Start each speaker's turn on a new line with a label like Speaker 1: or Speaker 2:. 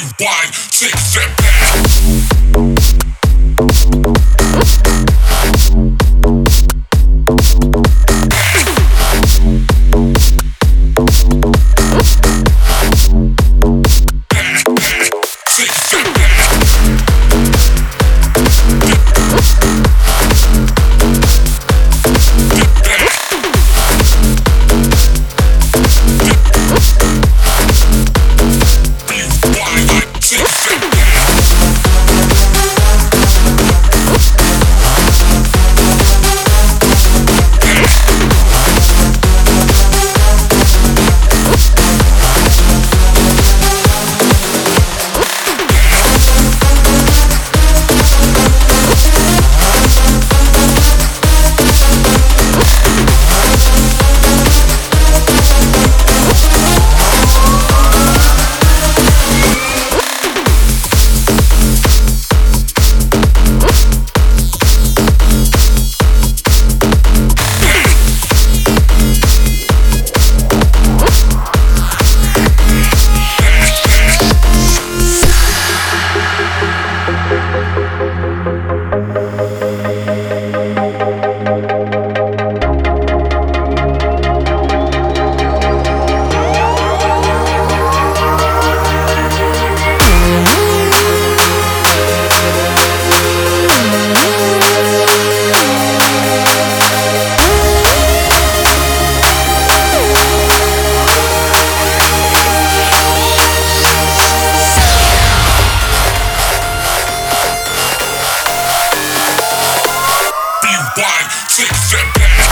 Speaker 1: rewind, take a step back. one, two, three, back.